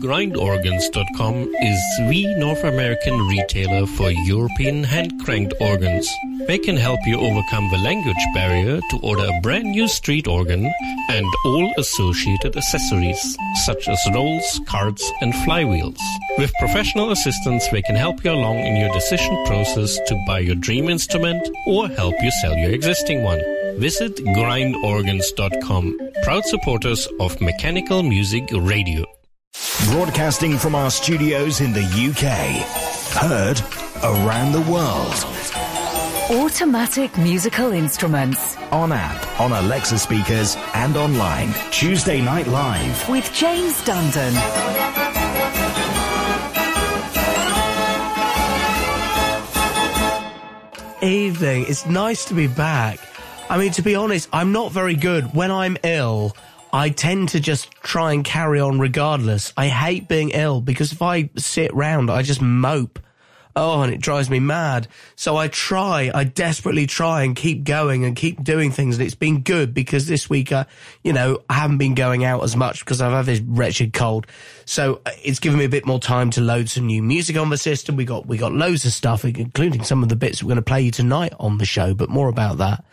Grindorgans.com is the North American retailer for European hand-cranked organs. They can help you overcome the language barrier to order a brand new street organ and all associated accessories, such as rolls, carts, and flywheels. With professional assistance, they can help you along in your decision process to buy your dream instrument or help you sell your existing one. Visit grindorgans.com, proud supporters of Mechanical Music Radio. Broadcasting from our studios in the UK. Heard around the world. Automatic musical instruments. On app, on Alexa speakers, and online. Tuesday Night Live. With James Dundon. Evening. It's nice to be back. I mean, to be honest, I'm not very good. When I'm ill, I tend to just try and carry on regardless. I hate being ill because if I sit round, I just mope. Oh, and it drives me mad. So I try, I desperately try and keep going and keep doing things. And it's been good because this week, uh, you know, I haven't been going out as much because I've had this wretched cold. So uh, it's given me a bit more time to load some new music on the system. We got, we got loads of stuff, including some of the bits we're going to play you tonight on the show, but more about that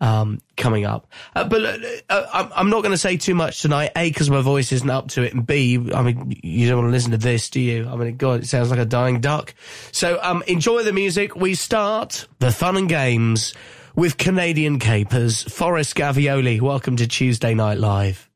um, coming up. Uh, but uh, uh, I'm not going to say too much tonight. A, because my voice isn't up to it, and B, I mean, you don't want to listen to this, do you? I mean, God, it sounds like a dying duck. So um, enjoy the music. We start the fun and games with Canadian Capers. Forrest Gavioli, welcome to Tuesday Night Live.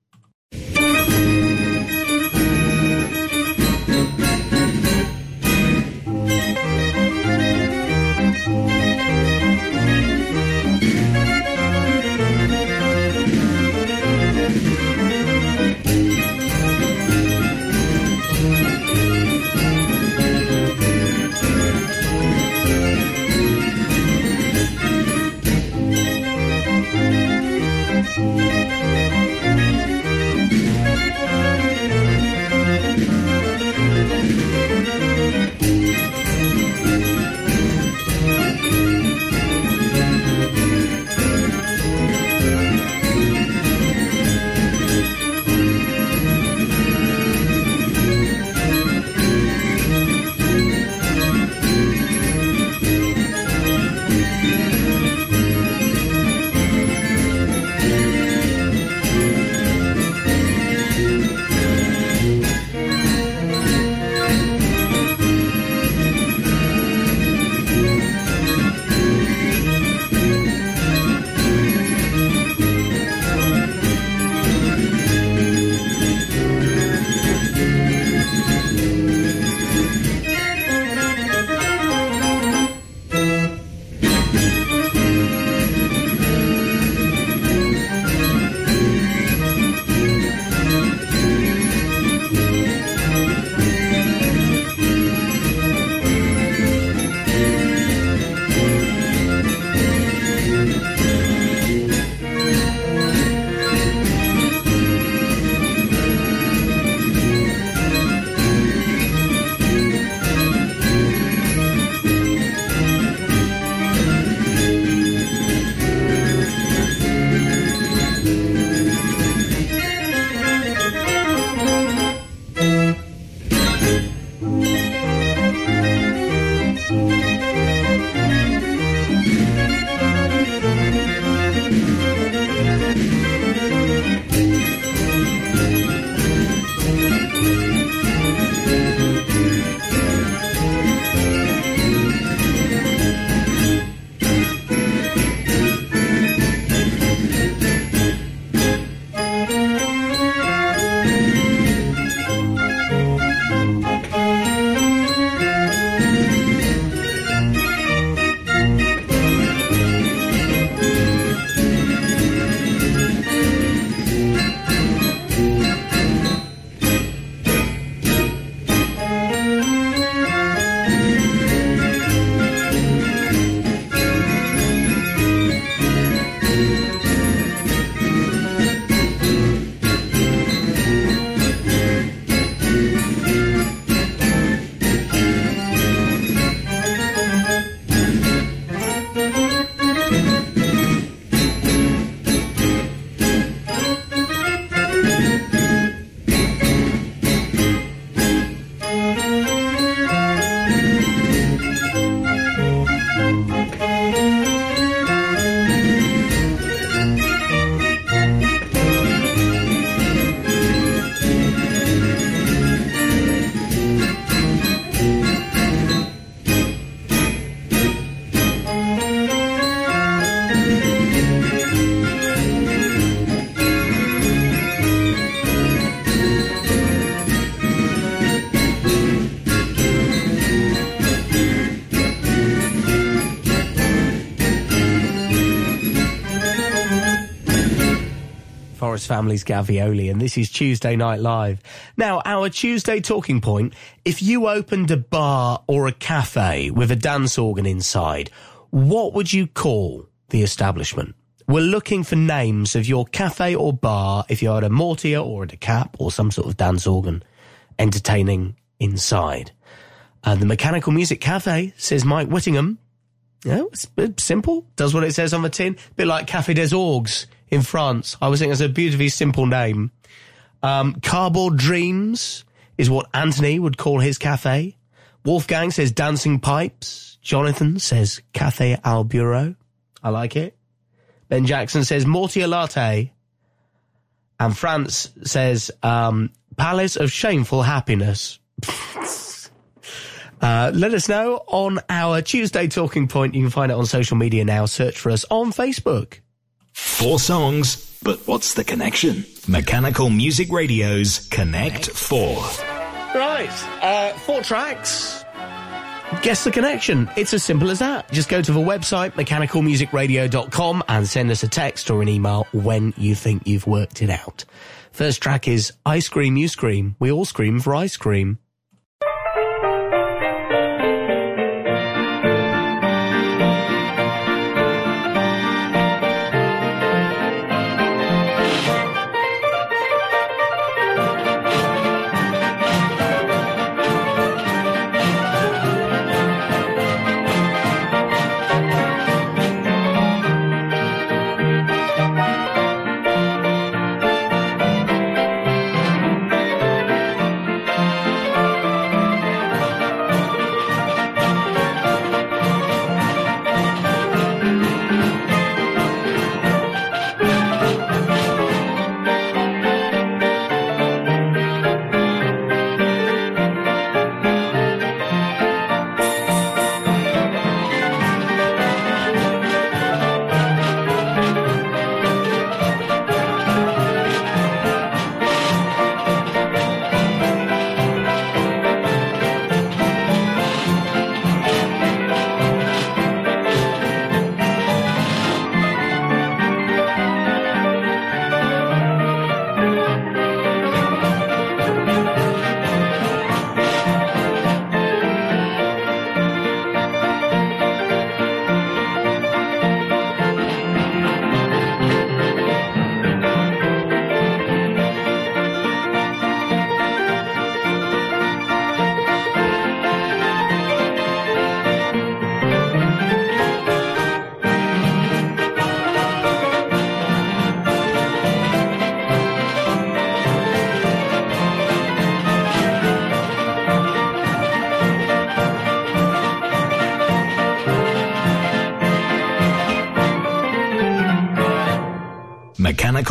Family's Gavioli, and this is Tuesday Night Live. Now, our Tuesday talking point if you opened a bar or a cafe with a dance organ inside, what would you call the establishment? We're looking for names of your cafe or bar if you had a mortier or a decap or some sort of dance organ entertaining inside. Uh, the Mechanical Music Cafe, says Mike Whittingham. Yeah, it's simple. Does what it says on the tin. bit like Café des Orgues in France. I was thinking it's a beautifully simple name. Um, Cardboard Dreams is what Anthony would call his cafe. Wolfgang says Dancing Pipes. Jonathan says Cafe Al Bureau. I like it. Ben Jackson says Mortier Latte. And France says um, Palace of Shameful Happiness. Uh, let us know on our Tuesday talking point. You can find it on social media now. Search for us on Facebook. Four songs, but what's the connection? Mechanical Music Radio's Connect Four. Right, uh, four tracks. Guess the connection. It's as simple as that. Just go to the website, mechanicalmusicradio.com, and send us a text or an email when you think you've worked it out. First track is I Scream, You Scream. We all scream for ice cream.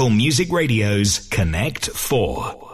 Music Radio's Connect 4.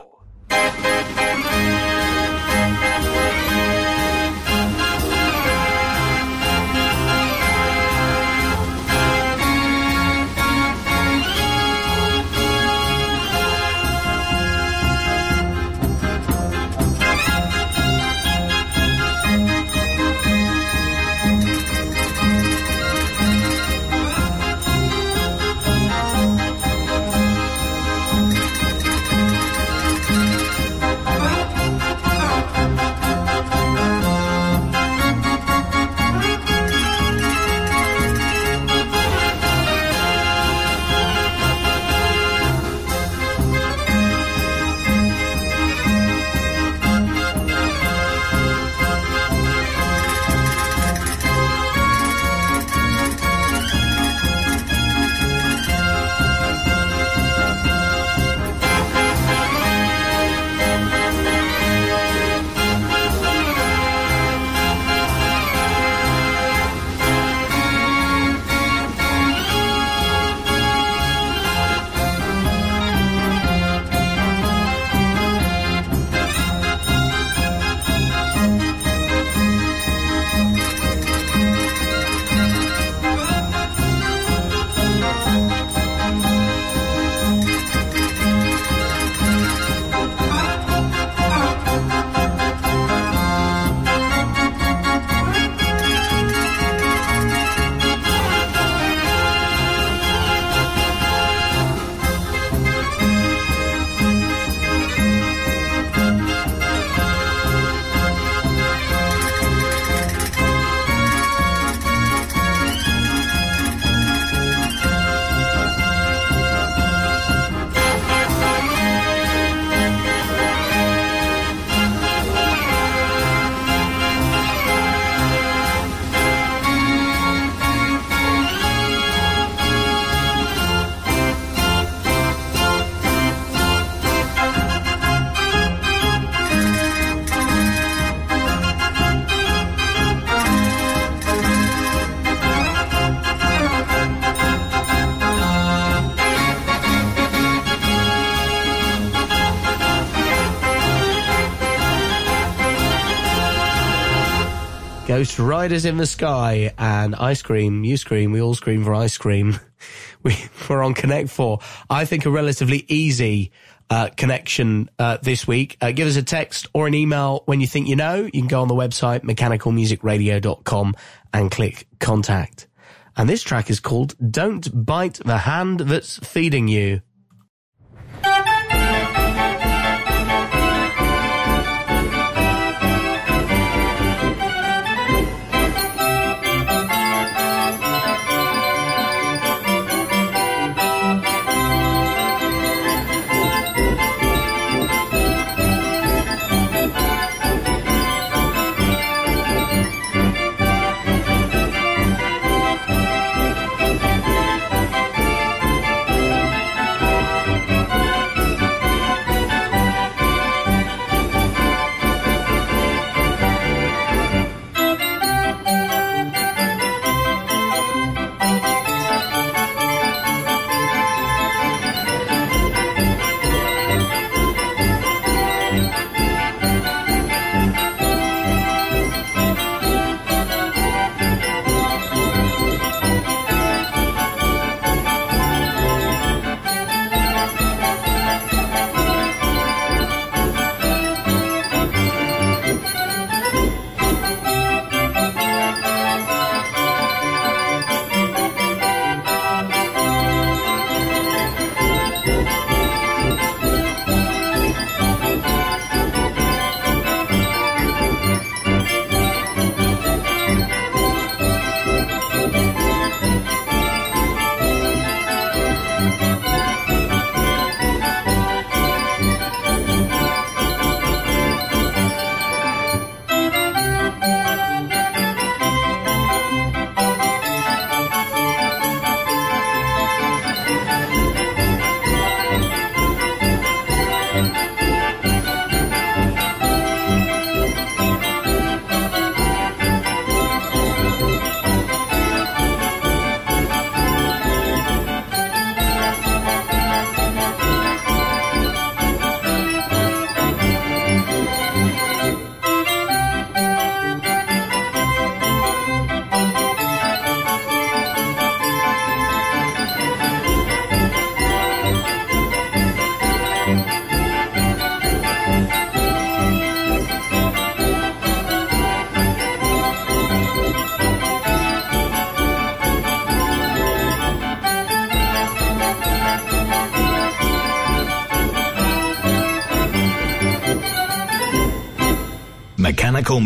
Goes to Riders in the Sky and ice cream. You scream. We all scream for ice cream. We, we're on Connect 4. I think a relatively easy uh, connection uh, this week. Uh, give us a text or an email when you think you know. You can go on the website mechanicalmusicradio.com and click contact. And this track is called Don't Bite the Hand That's Feeding You.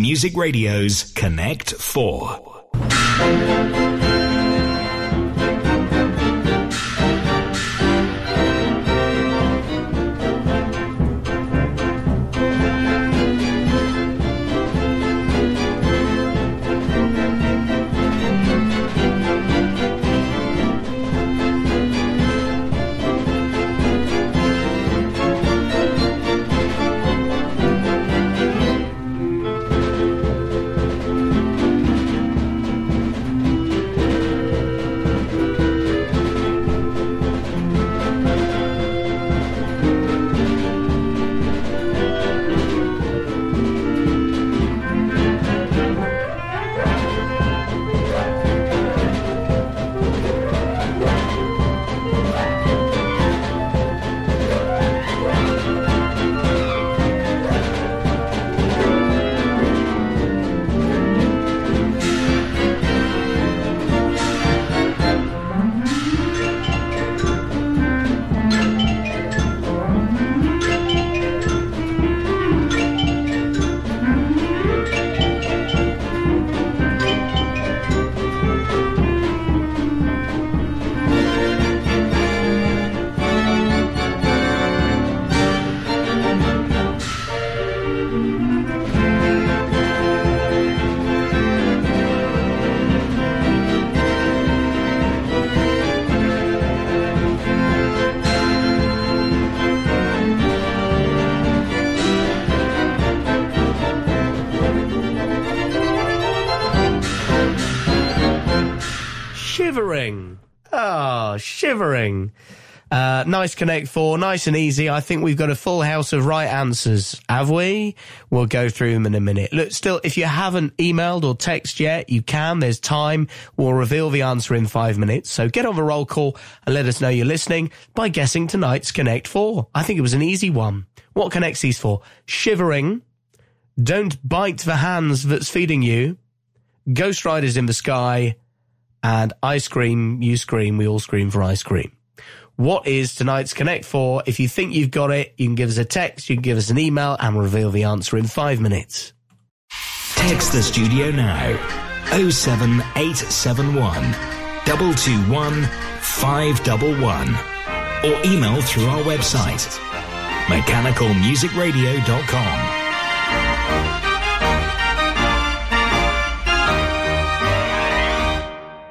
Music Radio's Connect 4. Shivering. Uh, nice Connect 4, nice and easy. I think we've got a full house of right answers, have we? We'll go through them in a minute. Look, still, if you haven't emailed or text yet, you can. There's time. We'll reveal the answer in five minutes. So get on the roll call and let us know you're listening by guessing tonight's Connect 4. I think it was an easy one. What connects these for? Shivering. Don't bite the hands that's feeding you. Ghost Riders in the Sky. And ice cream, you scream, we all scream for ice cream. What is tonight's Connect 4? If you think you've got it, you can give us a text, you can give us an email, and reveal the answer in five minutes. Text the studio now 07871 221 511 or email through our website mechanicalmusicradio.com.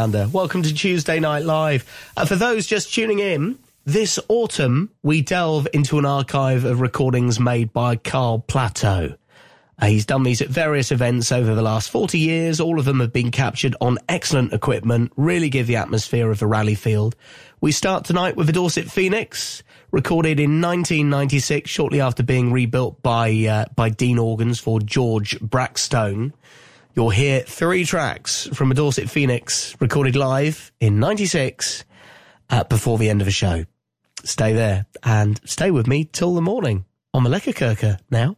Organ. Welcome to Tuesday Night Live. Uh, for those just tuning in, this autumn we delve into an archive of recordings made by Karl Plastow. Uh, he's done these at various events over the last 40 years. All of them have been captured on excellent equipment, really give the atmosphere of a rally field. We start tonight with the Dorset Phoenix, recorded in 1996, shortly after being rebuilt by, uh, by Dean Organs for George Brackstone. You'll hear three tracks from a Dorset Phoenix recorded live in 96 uh, before the end of the show. Stay there and stay with me till the morning on Maleka Kirka now.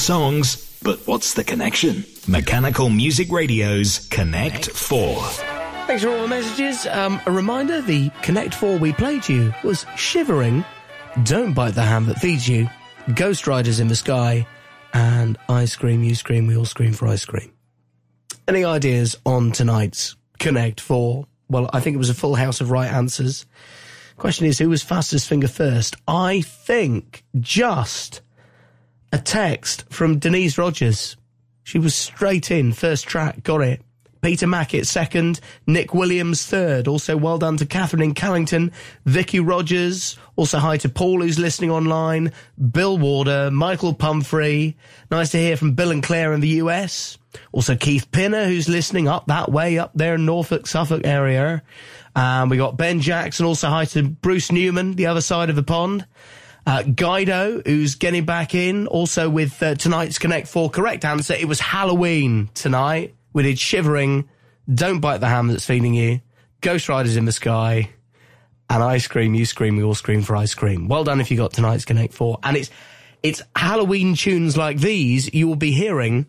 Songs, but what's the connection? Mechanical Music Radio's Connect 4. Thanks for all the messages. Um, a reminder, the Connect 4 we played you was Shivering, Don't Bite the Hand That Feeds You, Ghost Riders in the Sky, and I Scream, You Scream, We All Scream for Ice Cream. Any ideas on tonight's Connect 4? Well, I think it was a full house of right answers. Question is, who was fastest finger first? I think just a text from Denise Rogers. She was straight in, first track, got it. Peter Mackett second, Nick Williams third. Also well done to Catherine in Callington, Vicky Rogers. Also hi to Paul who's listening online, Bill Warder, Michael Pumphrey. Nice to hear from Bill and Claire in the US. Also Keith Pinner who's listening up that way, up there in Norfolk, Suffolk area. Um, we got Ben Jackson. Also hi to Bruce Newman, the other side of the pond. Uh, Guido, who's getting back in, also with uh, tonight's Connect 4 correct answer. It was Halloween tonight. We did Shivering, Don't Bite the Hand That's Feeding You, Ghost Riders in the Sky, and I Scream, You Scream, We All Scream for Ice Cream. Well done if you got tonight's Connect 4. And it's, it's Halloween tunes like these you will be hearing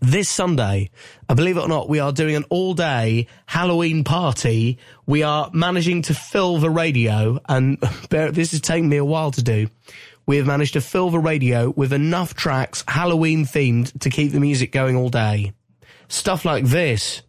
this Sunday, uh, believe it or not, we are doing an all day Halloween party. We are managing to fill the radio and this is taking me a while to do. We have managed to fill the radio with enough tracks Halloween themed to keep the music going all day. Stuff like this.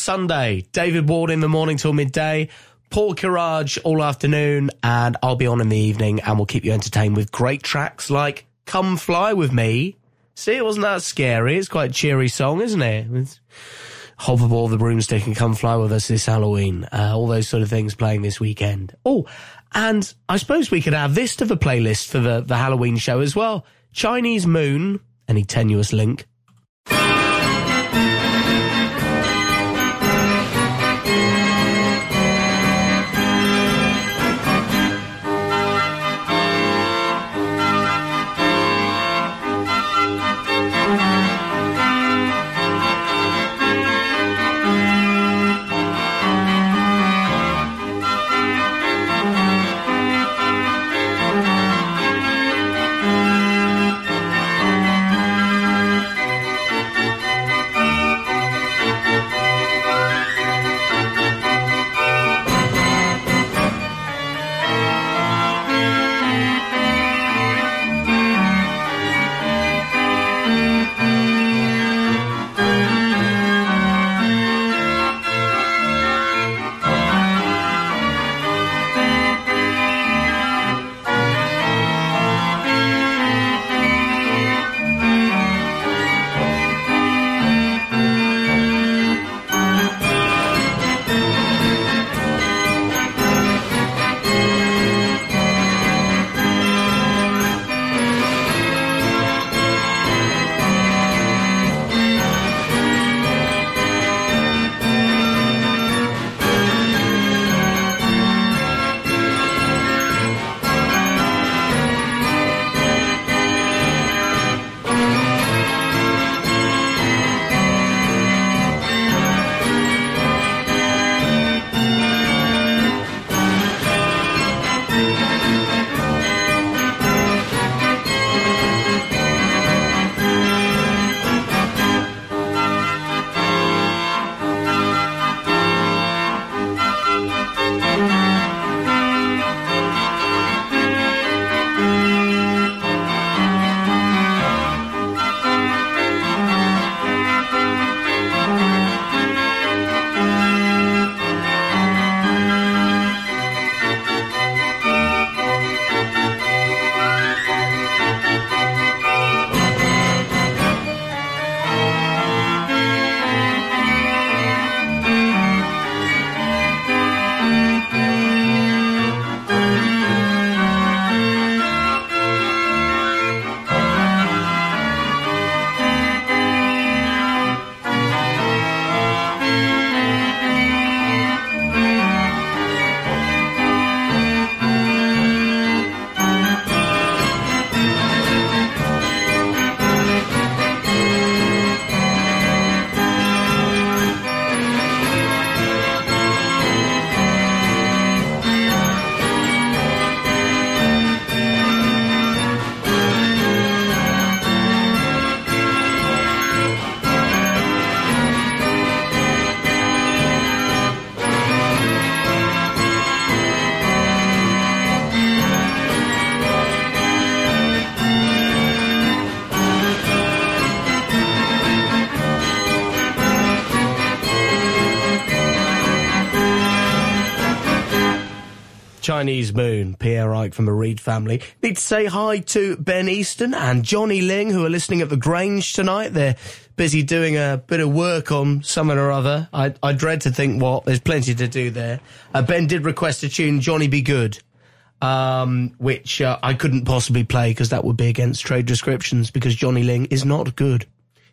Sunday. David Ward in the morning till midday. Paul Courage all afternoon, and I'll be on in the evening, and we'll keep you entertained with great tracks like "Come Fly with Me." See, it wasn't that scary. It's quite a cheery song, isn't it? It's hop aboard the broomstick and come fly with us this Halloween. Uh, all those sort of things playing this weekend. Oh, and I suppose we could add this to the playlist for the, the Halloween show as well. Chinese Moon, any tenuous link. Chinese Moon, Pierre Ike from the Reed family. Need to say hi to Ben Easton and Johnny Ling, who are listening at the Grange tonight. They're busy doing a bit of work on something or other. I, I dread to think what. There's plenty to do there. Uh, ben did request a tune, Johnny Be Good, um, which uh, I couldn't possibly play because that would be against trade descriptions because Johnny Ling is not good.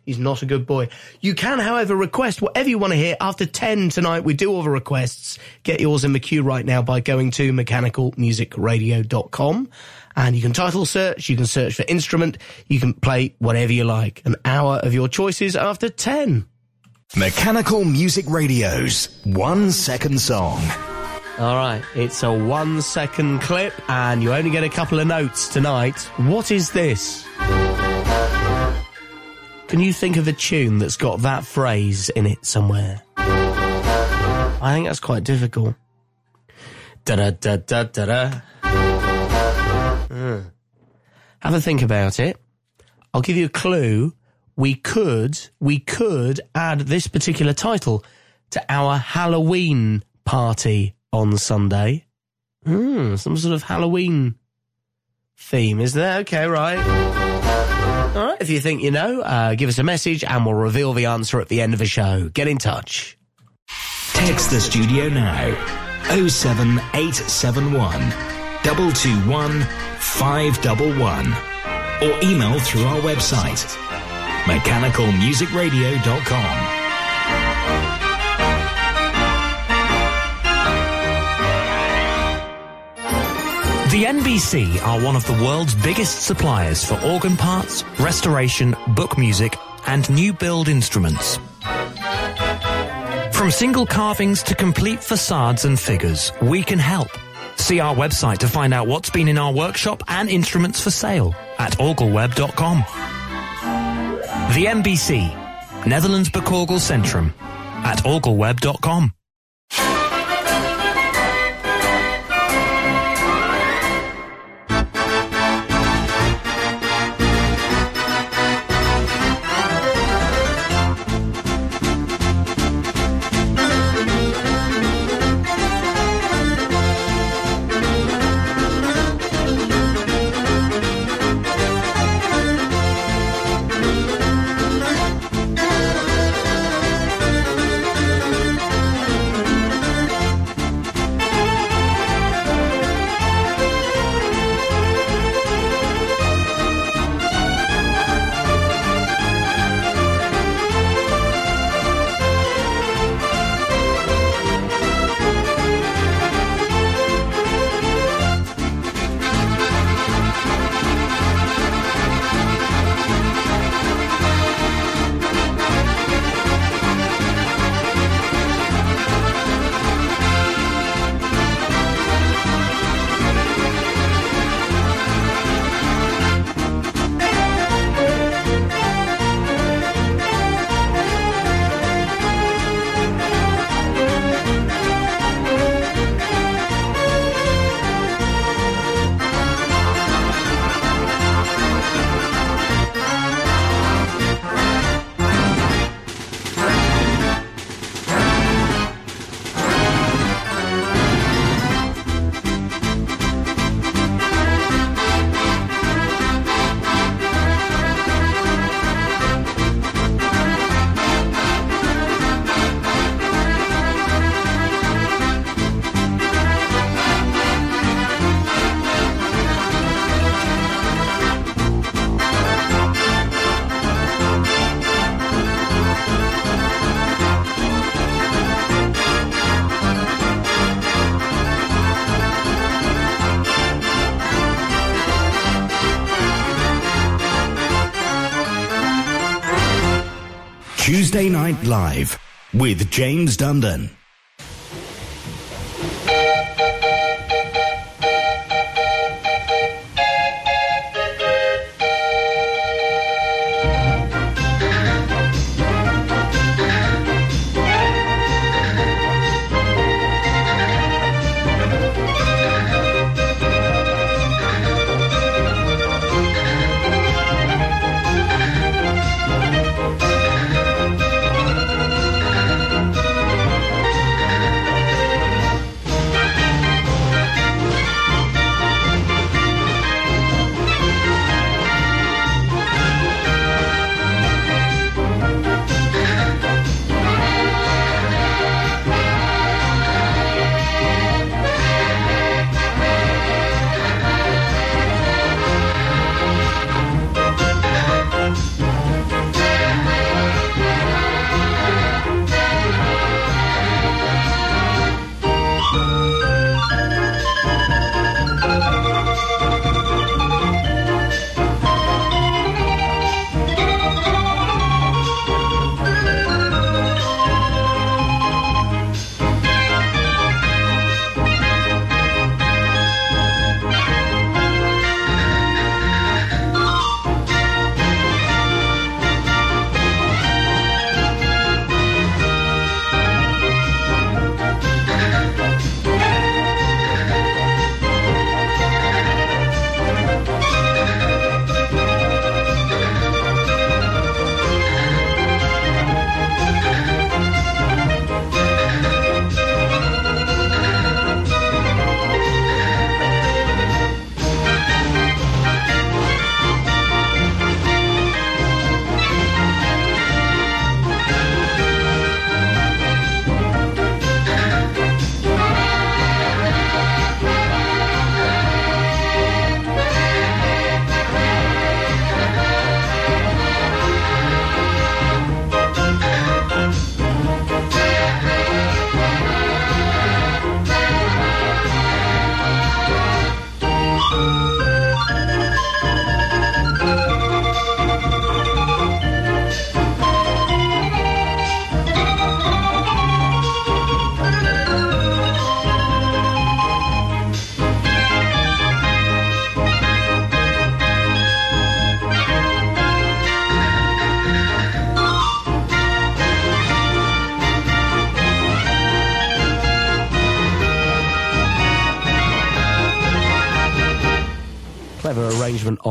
He's not a good boy. You can, however, request whatever you want to hear after 10 tonight. We do all the requests. Get yours in the queue right now by going to mechanicalmusicradio.com and you can title search, you can search for instrument, you can play whatever you like. An hour of your choices after 10. Mechanical Music Radio's one second song. All right, it's a one second clip and you only get a couple of notes tonight. What is this? Can you think of a tune that's got that phrase in it somewhere? I think that's quite difficult. Da da da da da da. Hmm. Have a think about it. I'll give you a clue. we could we could add this particular title to our Halloween party on Sunday. Hmm, some sort of Halloween theme, is there? Okay, right. All right, if you think you know, uh, give us a message and we'll reveal the answer at the end of the show. Get in touch. Text the studio now 07871 221 511 or email through our website mechanicalmusicradio.com. The NBC are one of the world's biggest suppliers for organ parts, restoration, book music, and new build instruments. From single carvings to complete facades and figures, we can help. See our website to find out what's been in our workshop and instruments for sale at orgelweb.com. The NBC, Netherlands Boekorgel Centrum, at orgelweb.com. Tuesday Night Live with James Dundon.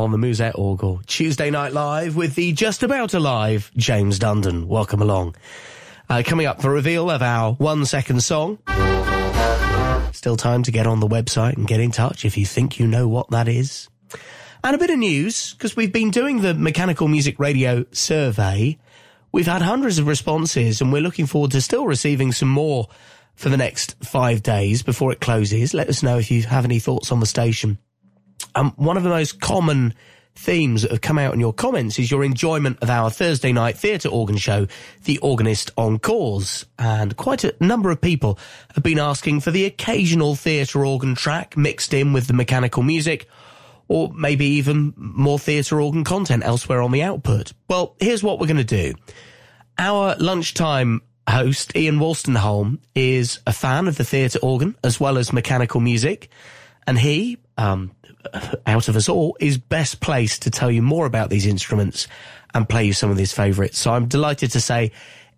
On the Musette Orgel. Tuesday Night Live with the just about alive James Dundon. Welcome along. Uh, coming up, the reveal of our one second song. Still time to get on the website and get in touch if you think you know what that is. And a bit of news, because we've been doing the Mechanical Music Radio survey. We've had hundreds of responses and we're looking forward to still receiving some more for the next five days before it closes. Let us know if you have any thoughts on the station. Um, one of the most common themes that have come out in your comments is your enjoyment of our Thursday night theatre organ show, The Organist Encores. And quite a number of people have been asking for the occasional theatre organ track mixed in with the mechanical music, or maybe even more theatre organ content elsewhere on the output. Well, here's what we're going to do. Our lunchtime host, Ian Wolstenholme, is a fan of the theatre organ as well as mechanical music. And he, um, out of us all, is best placed to tell you more about these instruments and play you some of his favourites. So I'm delighted to say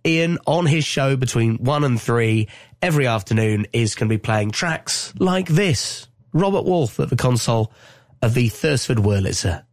Ian on his show between one and three every afternoon is going to be playing tracks like this. Robert Wolfe at the console of the Thursford Wurlitzer.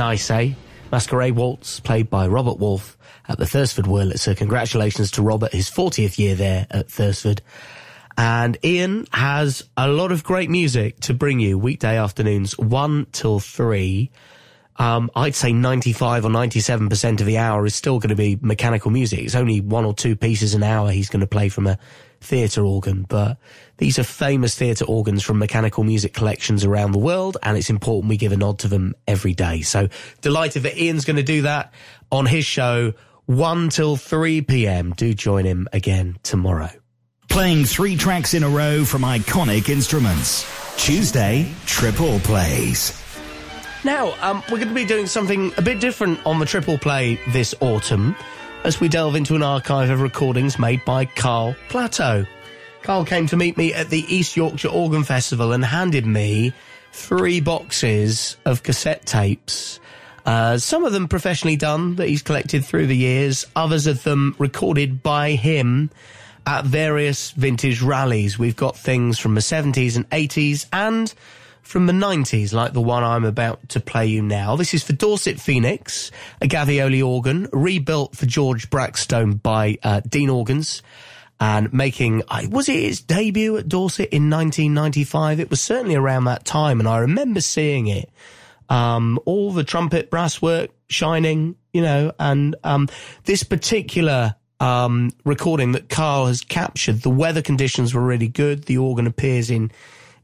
Nice, eh? Masquerade Waltz, played by Robert Wolfe at the Thursford Wurlitzer. Congratulations to Robert, his 40th year there at Thursford. And Ian has a lot of great music to bring you weekday afternoons, 1 till 3. Um, I'd say 95 or 97% of the hour is still going to be mechanical music. It's only one or two pieces an hour he's going to play from a theatre organ, but these are famous theatre organs from mechanical music collections around the world, and it's important we give a nod to them every day. So delighted that Ian's going to do that on his show, 1 till 3 p.m. Do join him again tomorrow. Playing three tracks in a row from iconic instruments. Tuesday, triple plays. Now, um, we're going to be doing something a bit different on the triple play this autumn as we delve into an archive of recordings made by Karl Plastow. Karl came to meet me at the East Yorkshire Organ Festival and handed me three boxes of cassette tapes. Uh, some of them professionally done that he's collected through the years, others of them recorded by him at various vintage rallies. We've got things from the 70s and 80s and from the 90s, like the one I'm about to play you now. This is for Dorset Phoenix, a Gavioli organ, rebuilt for George Brackstone by uh, Dean Organs, and making, was it its debut at Dorset in 1995? It was certainly around that time, and I remember seeing it. Um, all the trumpet brass work shining, you know, and um, this particular um, recording that Karl has captured, the weather conditions were really good. The organ appears in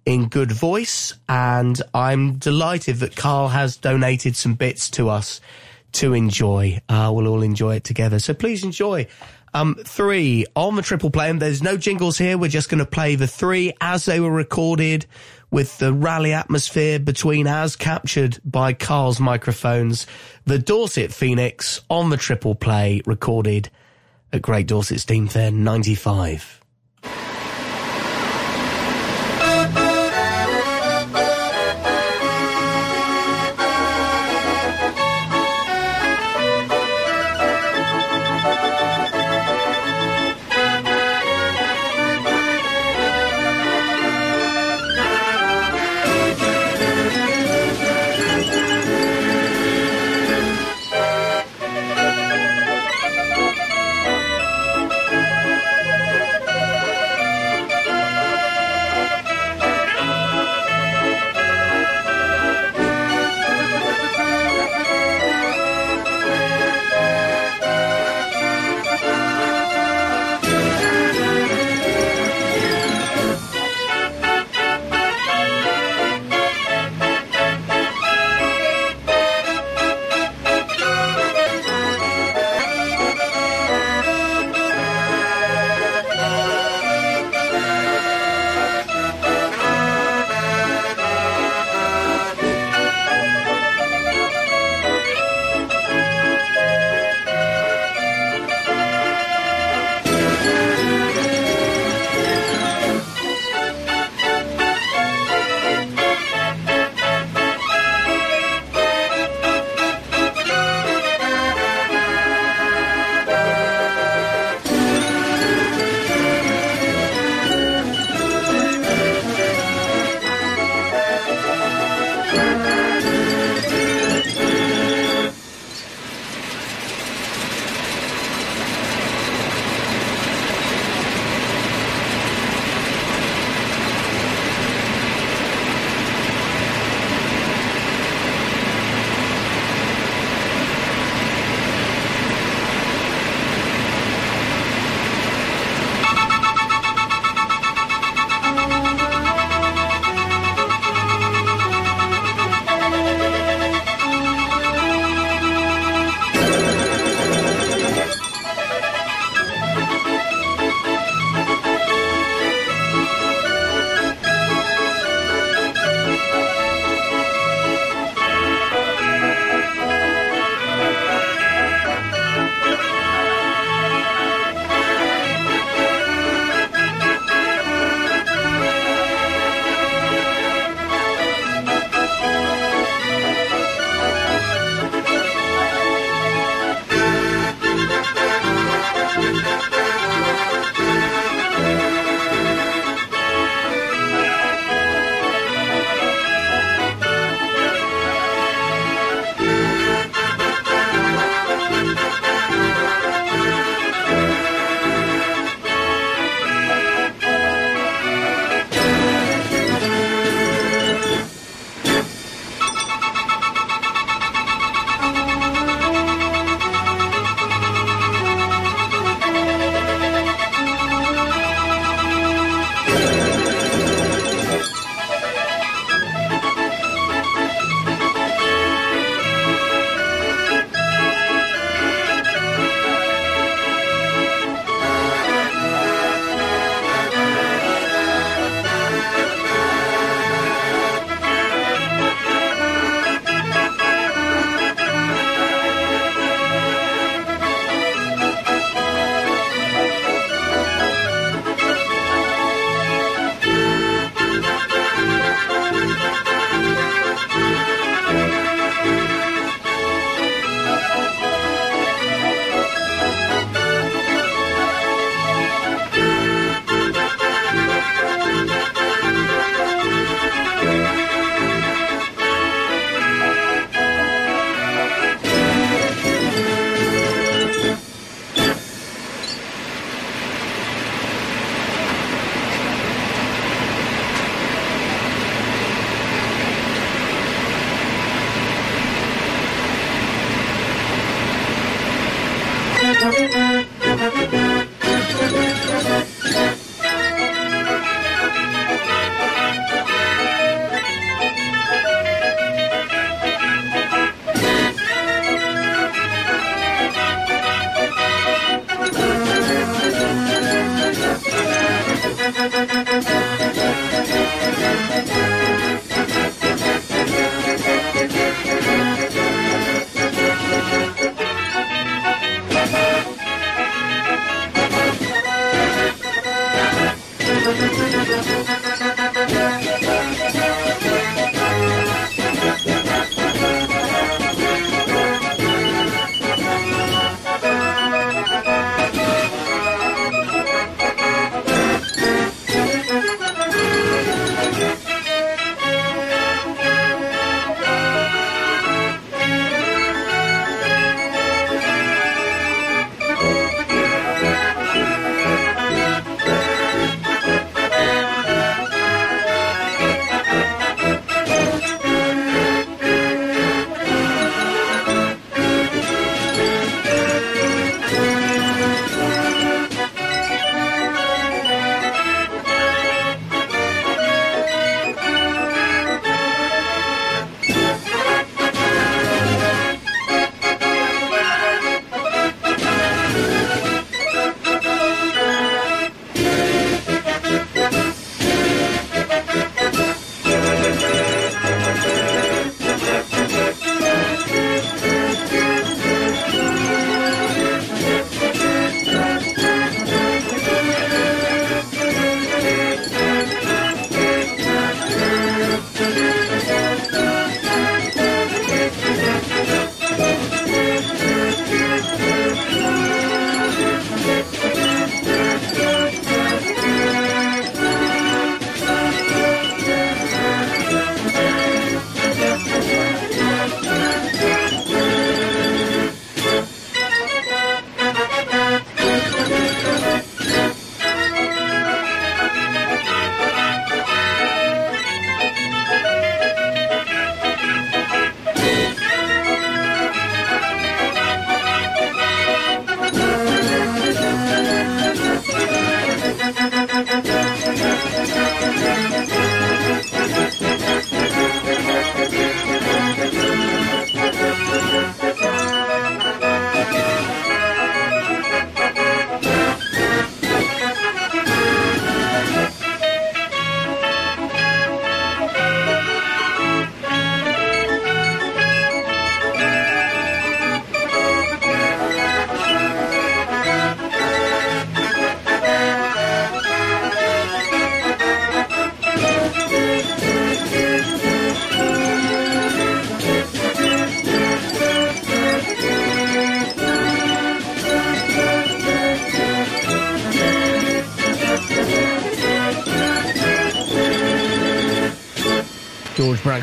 in good voice, and I'm delighted that Karl has donated some bits to us to enjoy. Uh, we'll all enjoy it together. So please enjoy. Um, three on the triple play, and there's no jingles here. We're just going to play the three as they were recorded with the rally atmosphere between as captured by Karl's microphones. The Dorset Phoenix on the triple play recorded at Great Dorset Steam Fair 95.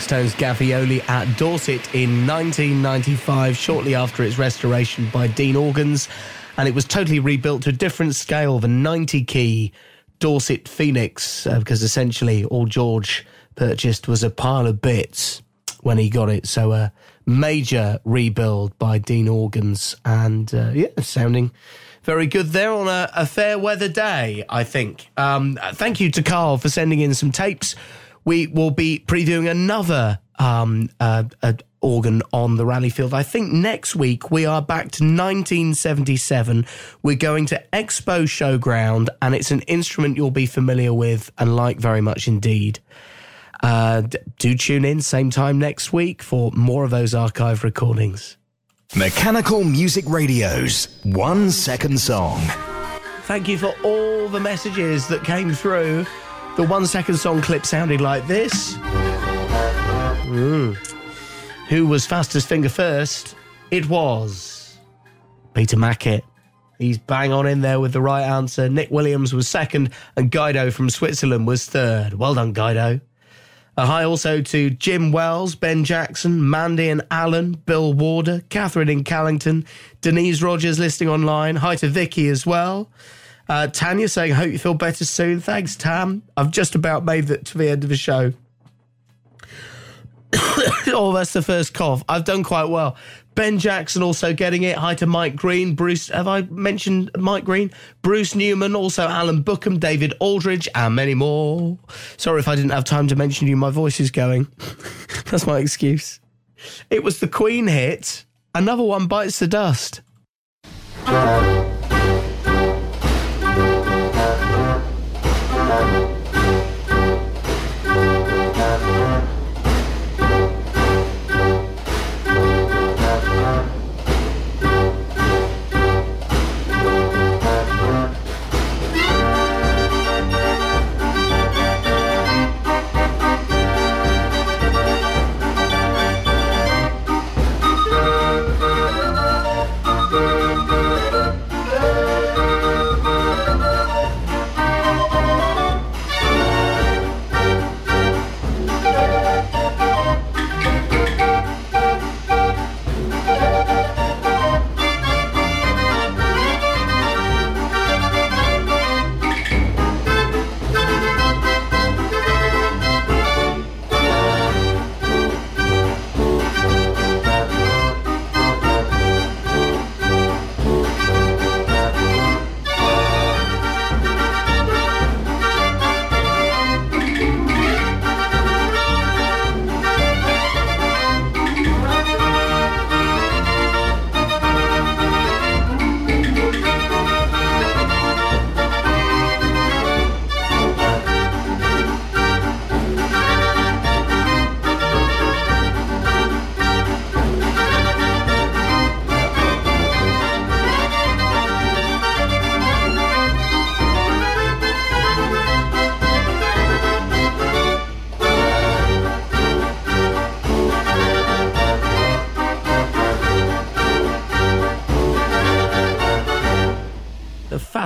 Brackstone's Gavioli at Dorset in 1995, shortly after its restoration by Dean Organs, and it was totally rebuilt to a different scale, the 90 key Dorset Phoenix, uh, because essentially all George purchased was a pile of bits when he got it. So a major rebuild by Dean Organs, and uh, yeah, sounding very good there on a, a fair weather day, I think. Um, thank you to Karl for sending in some tapes. We will be previewing another um, uh, uh, organ on the rally field. I think next week we are back to 1977. We're going to Expo Showground, and it's an instrument you'll be familiar with and like very much indeed. Uh, do tune in same time next week for more of those archive recordings. Mechanical Music Radio's one second song. Thank you for all the messages that came through. The one second song clip sounded like this. Mm. Who was fastest finger first? It was Peter Mackett. He's bang on in there with the right answer. Nick Williams was second, and Guido from Switzerland was third. Well done, Guido. A hi also to Jim Wells, Ben Jackson, Mandy and Alan, Bill Warder, Catherine in Callington, Denise Rogers listing online. Hi to Vicky as well. Uh, Tanya saying, hope you feel better soon. Thanks, Tam. I've just about made it to the end of the show. oh, that's the first cough. I've done quite well. Ben Jackson also getting it. Hi to Mike Green. Bruce, have I mentioned Mike Green? Bruce Newman, also Alan Bookham, David Aldridge, and many more. Sorry if I didn't have time to mention you. My voice is going. That's my excuse. It was the Queen hit. Another one bites the dust.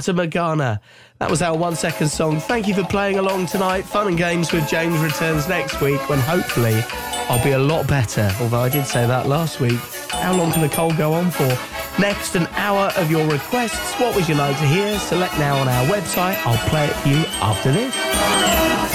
Fata Morgana. That was our one second song. Thank you for playing along tonight. Fun and games with James returns next week when hopefully I'll be a lot better. Although I did say that last week. How long can the cold go on for? Next, an hour of your requests. What would you like to hear? Select now on our website. I'll play it for you after this.